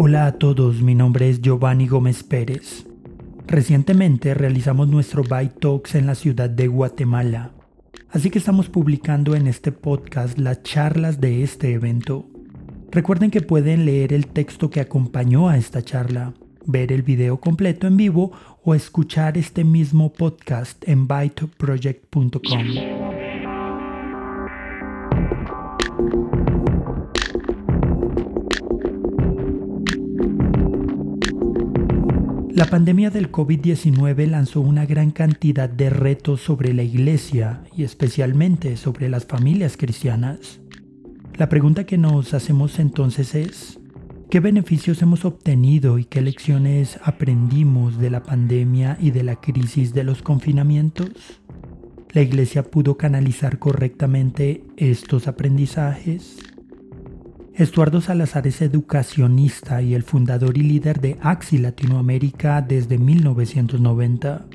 Hola a todos, mi nombre es Giovanni Gómez Pérez. Recientemente realizamos nuestro Byte Talks en la ciudad de Guatemala, así que estamos publicando en este podcast las charlas de este evento. Recuerden que pueden leer el texto que acompañó a esta charla, ver el video completo en vivo o escuchar este mismo podcast en byteproject.com. La pandemia del COVID-19 lanzó una gran cantidad de retos sobre la iglesia y especialmente sobre las familias cristianas. La pregunta que nos hacemos entonces es, ¿qué beneficios hemos obtenido y qué lecciones aprendimos de la pandemia y de la crisis de los confinamientos? ¿La iglesia pudo canalizar correctamente estos aprendizajes? Estuardo Salazar es educacionista y el fundador y líder de AXI Latinoamérica desde 1990.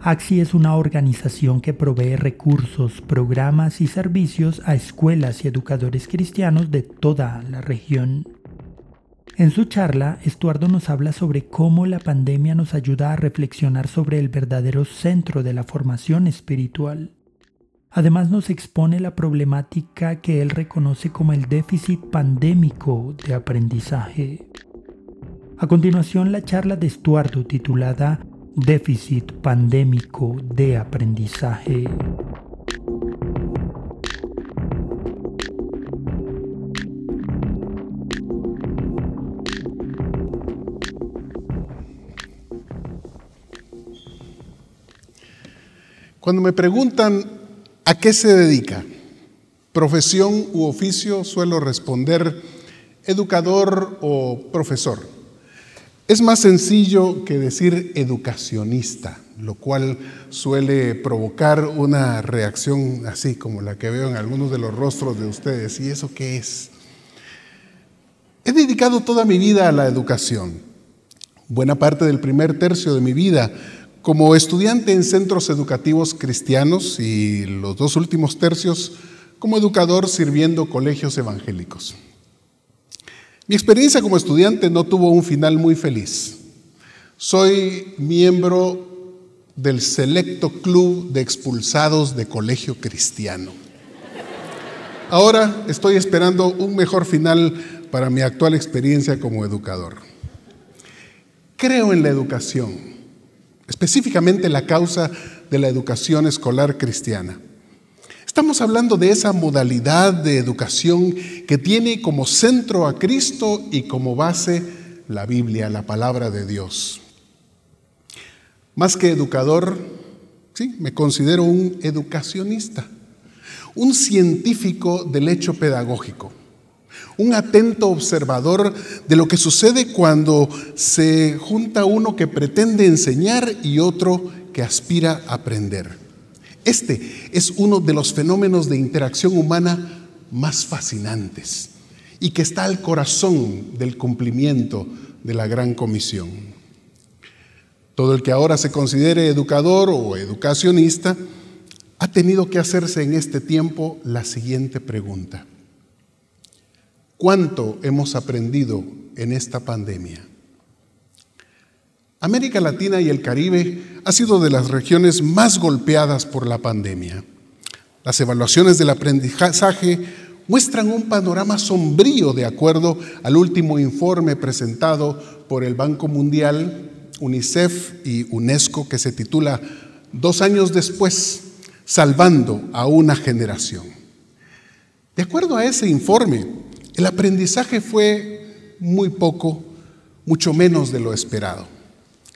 AXI es una organización que provee recursos, programas y servicios a escuelas y educadores cristianos de toda la región. En su charla, Estuardo nos habla sobre cómo la pandemia nos ayuda a reflexionar sobre el verdadero centro de la formación espiritual. Además nos expone la problemática que él reconoce como el déficit pandémico de aprendizaje. A continuación la charla de Estuardo titulada Déficit pandémico de aprendizaje. Cuando me preguntan ¿A qué se dedica? Profesión u oficio, suelo responder educador o profesor. Es más sencillo que decir educacionista, lo cual suele provocar una reacción así como la que veo en algunos de los rostros de ustedes. ¿Y eso qué es? He dedicado toda mi vida a la educación. Buena parte del primer tercio de mi vida como estudiante en centros educativos cristianos y los dos últimos tercios como educador sirviendo colegios evangélicos. Mi experiencia como estudiante no tuvo un final muy feliz. Soy miembro del selecto club de expulsados de colegio cristiano. Ahora estoy esperando un mejor final para mi actual experiencia como educador. Creo en la educación específicamente la causa de la educación escolar cristiana. Estamos hablando de esa modalidad de educación que tiene como centro a Cristo y como base la Biblia, la palabra de Dios. Más que educador, sí, me considero un educacionista, un científico del hecho pedagógico un atento observador de lo que sucede cuando se junta uno que pretende enseñar y otro que aspira a aprender. Este es uno de los fenómenos de interacción humana más fascinantes y que está al corazón del cumplimiento de la gran comisión. Todo el que ahora se considere educador o educacionista ha tenido que hacerse en este tiempo la siguiente pregunta. ¿Cuánto hemos aprendido en esta pandemia? América Latina y el Caribe ha sido de las regiones más golpeadas por la pandemia. Las evaluaciones del aprendizaje muestran un panorama sombrío de acuerdo al último informe presentado por el Banco Mundial, UNICEF y UNESCO que se titula Dos años después, salvando a una generación. De acuerdo a ese informe, el aprendizaje fue muy poco, mucho menos de lo esperado.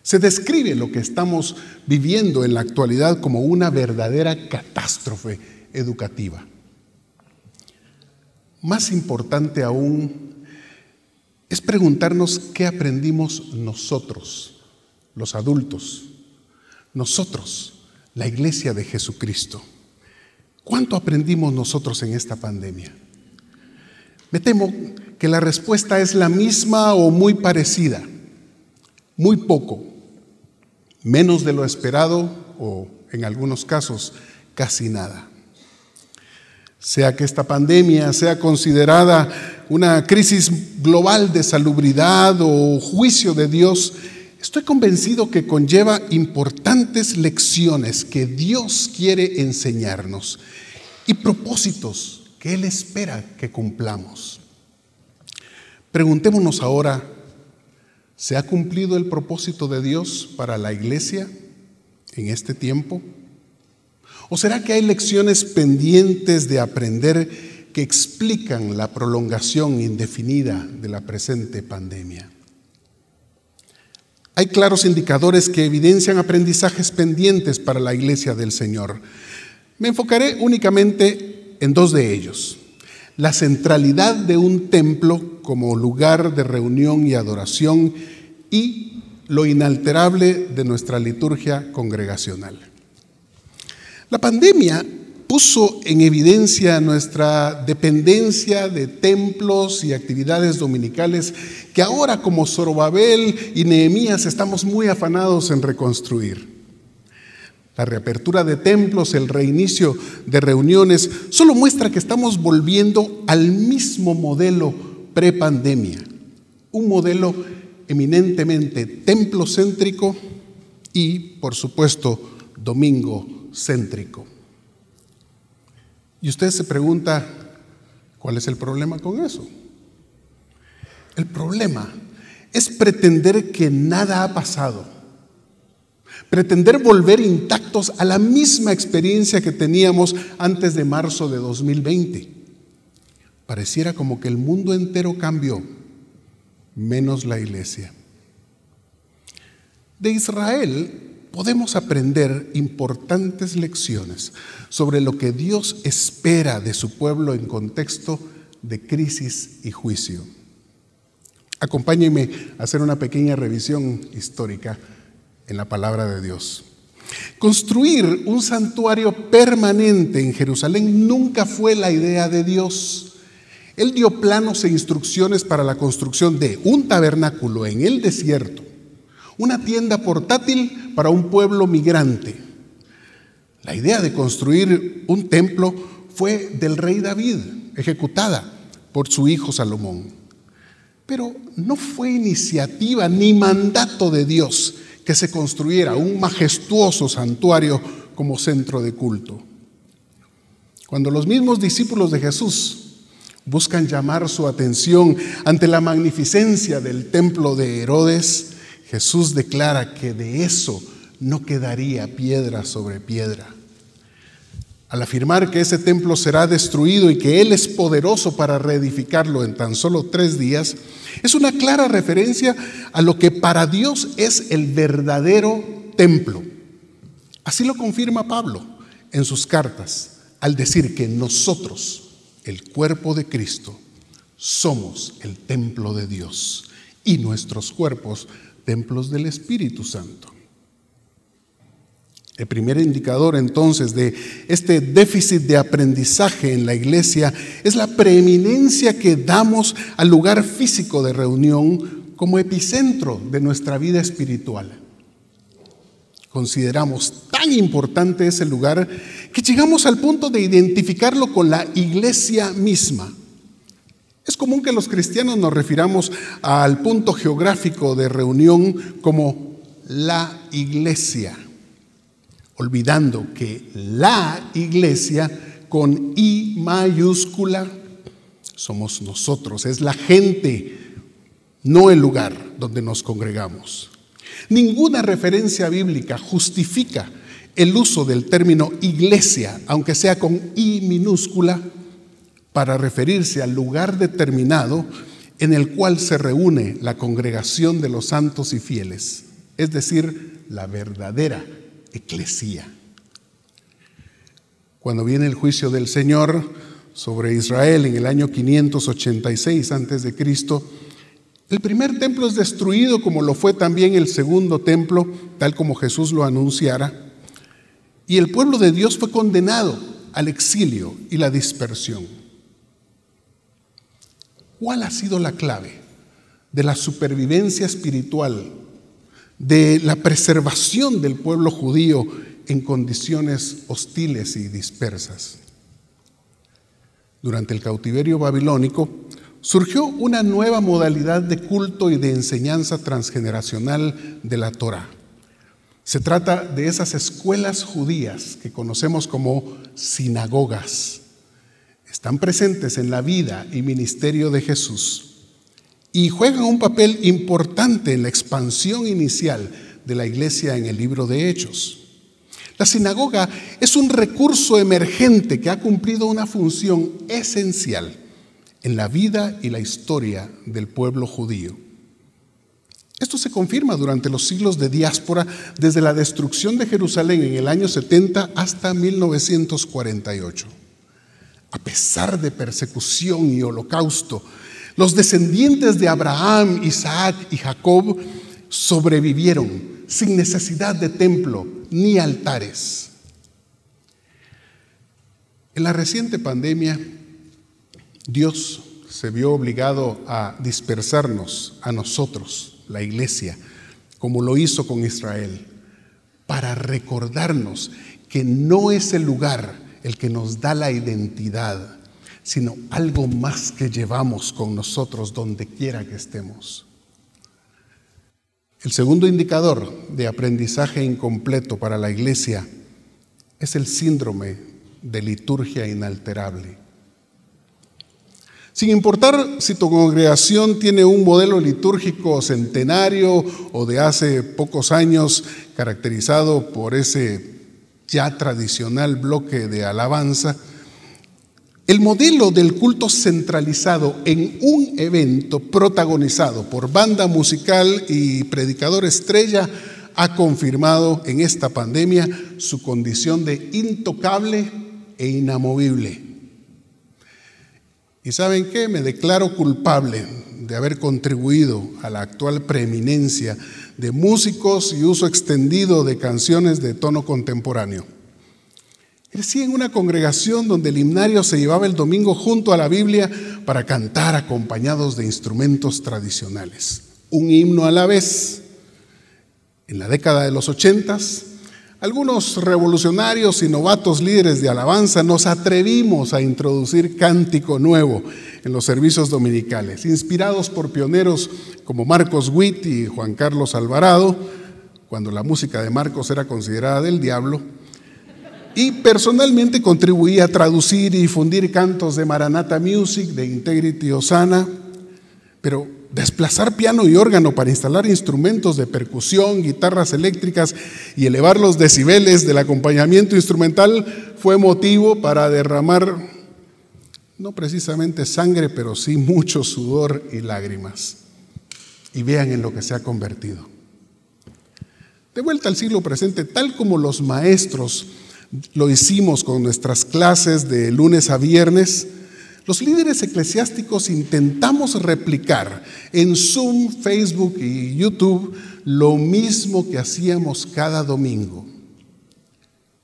Se describe lo que estamos viviendo en la actualidad como una verdadera catástrofe educativa. Más importante aún es preguntarnos qué aprendimos nosotros, los adultos, nosotros, la iglesia de Jesucristo. ¿Cuánto aprendimos nosotros en esta pandemia? Me temo que la respuesta es la misma o muy parecida. Muy poco, menos de lo esperado o en algunos casos casi nada. sea que esta pandemia sea considerada una crisis global de salubridad o juicio de Dios, estoy convencido que conlleva importantes lecciones que Dios quiere enseñarnos y propósitos Él espera que cumplamos. Preguntémonos ahora, ¿se ha cumplido el propósito de Dios para la iglesia en este tiempo? ¿O será que hay lecciones pendientes de aprender que explican la prolongación indefinida de la presente pandemia? Hay claros indicadores que evidencian aprendizajes pendientes para la iglesia del Señor. Me enfocaré únicamente en dos de ellos. La centralidad de un templo como lugar de reunión y adoración y lo inalterable de nuestra liturgia congregacional. La pandemia puso en evidencia nuestra dependencia de templos y actividades dominicales que ahora como Zorobabel y Nehemías estamos muy afanados en reconstruir. La reapertura de templos, el reinicio de reuniones, solo muestra que estamos volviendo al mismo modelo prepandemia, un modelo eminentemente templocéntrico y, por supuesto, domingo céntrico. Y usted se pregunta, ¿cuál es el problema con eso? El problema es pretender que nada ha pasado, pretender volver intactos a la misma experiencia que teníamos antes de marzo de 2020. Pareciera como que el mundo entero cambió, menos la iglesia. De Israel podemos aprender importantes lecciones sobre lo que Dios espera de su pueblo en contexto de crisis y juicio. Acompáñenme a hacer una pequeña revisión histórica en la palabra de Dios. Construir un santuario permanente en Jerusalén nunca fue la idea de Dios. Él dio planos e instrucciones para la construcción de un tabernáculo en el desierto una tienda portátil para un pueblo migrante. La idea de construir un templo fue del rey David, ejecutada por su hijo Salomón. Pero no fue iniciativa ni mandato de Dios que se construyera un majestuoso santuario como centro de culto. Cuando los mismos discípulos de Jesús buscan llamar su atención ante la magnificencia del templo de Herodes, Jesús declara que de eso no quedaría piedra sobre piedra. Al afirmar que ese templo será destruido y que Él es poderoso para reedificarlo en tan solo tres días, es una clara referencia a lo que para Dios es el verdadero templo. Así lo confirma Pablo en sus cartas al decir que nosotros, el cuerpo de Cristo, somos el templo de Dios y nuestros cuerpos templos del Espíritu Santo. El primer indicador entonces de este déficit de aprendizaje en la iglesia es la preeminencia que damos al lugar físico de reunión como epicentro de nuestra vida espiritual. Consideramos tan importante ese lugar que llegamos al punto de identificarlo con la iglesia misma. Es común que los cristianos nos refiramos al punto geográfico de reunión como la iglesia, olvidando que la iglesia con I mayúscula somos nosotros, es la gente, no el lugar donde nos congregamos. Ninguna referencia bíblica justifica el uso del término iglesia, aunque sea con I minúscula, para referirse al lugar determinado en el cual se reúne la congregación de los santos y fieles, es decir, la verdadera eclesía. Cuando viene el juicio del Señor sobre Israel en el año 586 a.C., el primer templo es destruido como lo fue también el segundo templo, tal como Jesús lo anunciara, y el pueblo de Dios fue condenado al exilio y la dispersión. ¿Cuál ha sido la clave de la supervivencia espiritual, de la preservación del pueblo judío en condiciones hostiles y dispersas? Durante el cautiverio babilónico surgió una nueva modalidad de culto y de enseñanza transgeneracional de la Torah. Se trata de esas escuelas judías que conocemos como sinagogas. Están presentes en la vida y ministerio de Jesús y juegan un papel importante en la expansión inicial de la iglesia en el libro de Hechos. La sinagoga es un recurso emergente que ha cumplido una función esencial en la vida y la historia del pueblo judío. Esto se confirma durante los siglos de diáspora, desde la destrucción de Jerusalén en el año 70 hasta 1948. A pesar de persecución y holocausto, los descendientes de Abraham, Isaac y Jacob sobrevivieron sin necesidad de templo ni altares. En la reciente pandemia, Dios se vio obligado a dispersarnos a nosotros la iglesia, como lo hizo con Israel, para recordarnos que no es el lugar el que nos da la identidad, sino algo más que llevamos con nosotros donde quiera que estemos. El segundo indicador de aprendizaje incompleto para la iglesia es el síndrome de liturgia inalterable. Sin importar si tu congregación tiene un modelo litúrgico centenario o de hace pocos años caracterizado por ese ya tradicional bloque de alabanza, el modelo del culto centralizado en un evento protagonizado por banda musical y predicador estrella ha confirmado en esta pandemia su condición de intocable e inamovible. Y saben qué, me declaro culpable de haber contribuido a la actual preeminencia de músicos y uso extendido de canciones de tono contemporáneo. Crecí en una congregación donde el himnario se llevaba el domingo junto a la Biblia para cantar acompañados de instrumentos tradicionales, un himno a la vez. En la década de los ochentas, algunos revolucionarios y novatos líderes de alabanza nos atrevimos a introducir cántico nuevo en los servicios dominicales, inspirados por pioneros como Marcos Witt y Juan Carlos Alvarado, cuando la música de Marcos era considerada del diablo, y personalmente contribuí a traducir y difundir cantos de Maranata Music, de Integrity Osana, pero desplazar piano y órgano para instalar instrumentos de percusión, guitarras eléctricas y elevar los decibeles del acompañamiento instrumental fue motivo para derramar no precisamente sangre, pero sí mucho sudor y lágrimas. Y vean en lo que se ha convertido. De vuelta al siglo presente, tal como los maestros lo hicimos con nuestras clases de lunes a viernes, los líderes eclesiásticos intentamos replicar en Zoom, Facebook y YouTube lo mismo que hacíamos cada domingo.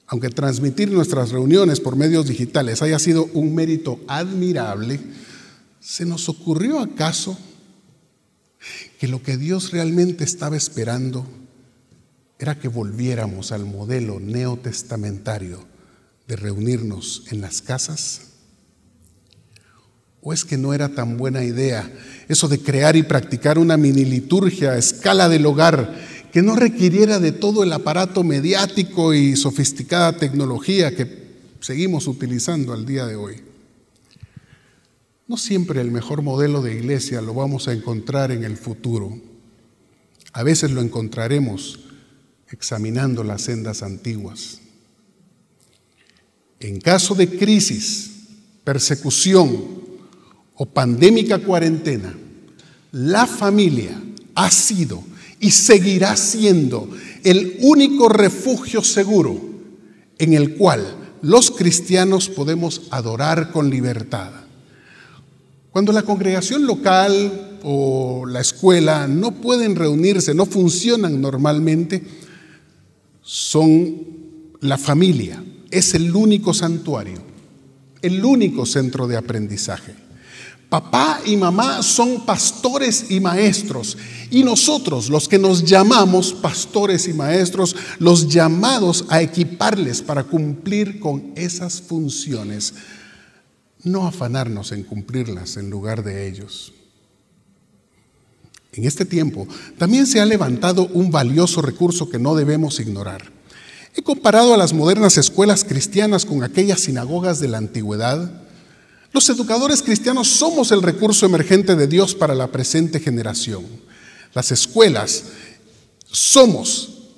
Aunque transmitir nuestras reuniones por medios digitales haya sido un mérito admirable, ¿se nos ocurrió acaso que lo que Dios realmente estaba esperando era que volviéramos al modelo neotestamentario de reunirnos en las casas? ¿O es que no era tan buena idea eso de crear y practicar una mini liturgia a escala del hogar que no requiriera de todo el aparato mediático y sofisticada tecnología que seguimos utilizando al día de hoy? No siempre el mejor modelo de iglesia lo vamos a encontrar en el futuro. A veces lo encontraremos examinando las sendas antiguas. En caso de crisis, persecución, o pandémica cuarentena, la familia ha sido y seguirá siendo el único refugio seguro en el cual los cristianos podemos adorar con libertad. Cuando la congregación local o la escuela no pueden reunirse, no funcionan normalmente, son la familia, es el único santuario, el único centro de aprendizaje. Papá y mamá son pastores y maestros. Y nosotros, los que nos llamamos pastores y maestros, los llamados a equiparles para cumplir con esas funciones, no afanarnos en cumplirlas en lugar de ellos. En este tiempo también se ha levantado un valioso recurso que no debemos ignorar. He comparado a las modernas escuelas cristianas con aquellas sinagogas de la antigüedad. Los educadores cristianos somos el recurso emergente de Dios para la presente generación. Las escuelas somos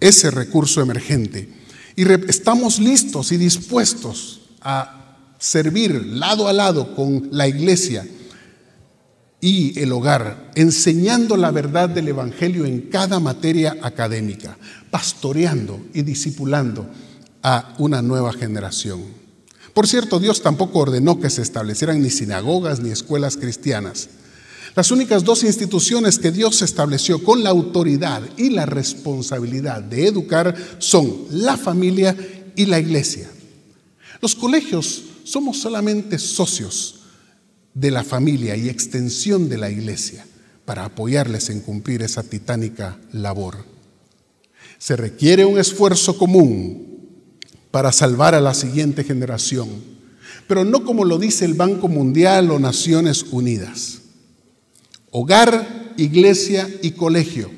ese recurso emergente y estamos listos y dispuestos a servir lado a lado con la iglesia y el hogar, enseñando la verdad del Evangelio en cada materia académica, pastoreando y discipulando a una nueva generación. Por cierto, Dios tampoco ordenó que se establecieran ni sinagogas ni escuelas cristianas. Las únicas dos instituciones que Dios estableció con la autoridad y la responsabilidad de educar son la familia y la iglesia. Los colegios somos solamente socios de la familia y extensión de la iglesia para apoyarles en cumplir esa titánica labor. Se requiere un esfuerzo común para salvar a la siguiente generación, pero no como lo dice el Banco Mundial o Naciones Unidas. Hogar, iglesia y colegio,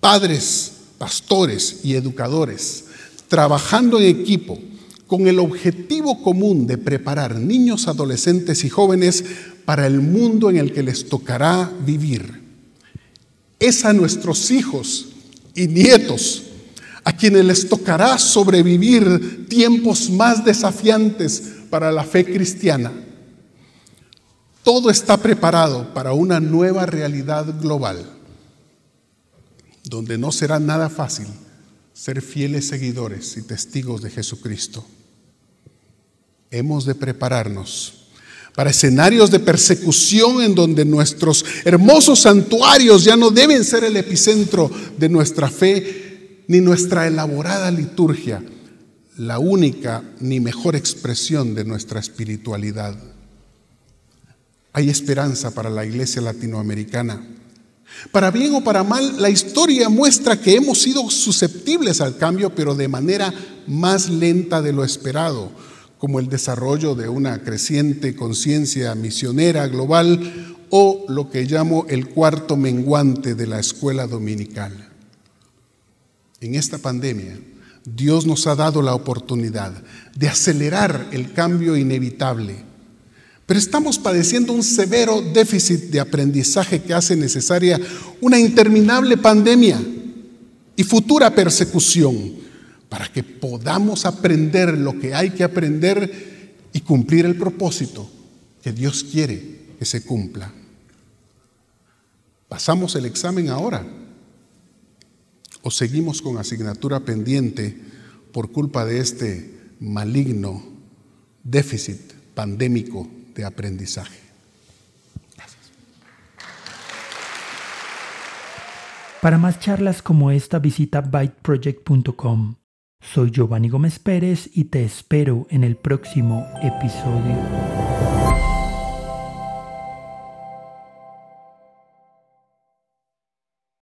padres, pastores y educadores, trabajando en equipo, con el objetivo común de preparar niños, adolescentes y jóvenes para el mundo en el que les tocará vivir. Es a nuestros hijos y nietos a quienes les tocará sobrevivir tiempos más desafiantes para la fe cristiana. Todo está preparado para una nueva realidad global, donde no será nada fácil ser fieles seguidores y testigos de Jesucristo hemos de prepararnos para escenarios de persecución en donde nuestros hermosos santuarios ya no deben ser el epicentro de nuestra fe ni nuestra elaborada liturgia, la única ni mejor expresión de nuestra espiritualidad. Hay esperanza para la iglesia latinoamericana. Para bien o para mal, la historia muestra que hemos sido susceptibles al cambio, pero de manera más lenta de lo esperado como el desarrollo de una creciente conciencia misionera global o lo que llamo el cuarto menguante de la escuela dominical. En esta pandemia, Dios nos ha dado la oportunidad de acelerar el cambio inevitable, pero estamos padeciendo un severo déficit de aprendizaje que hace necesaria una interminable pandemia y futura persecución para que podamos aprender lo que hay que aprender y cumplir el propósito que Dios quiere que se cumpla. ¿Pasamos el examen ahora? ¿O seguimos con asignatura pendiente por culpa de este maligno déficit pandémico de aprendizaje? Gracias. Para más charlas como esta visita byteproject.com. Soy Giovanni Gómez Pérez y te espero en el próximo episodio.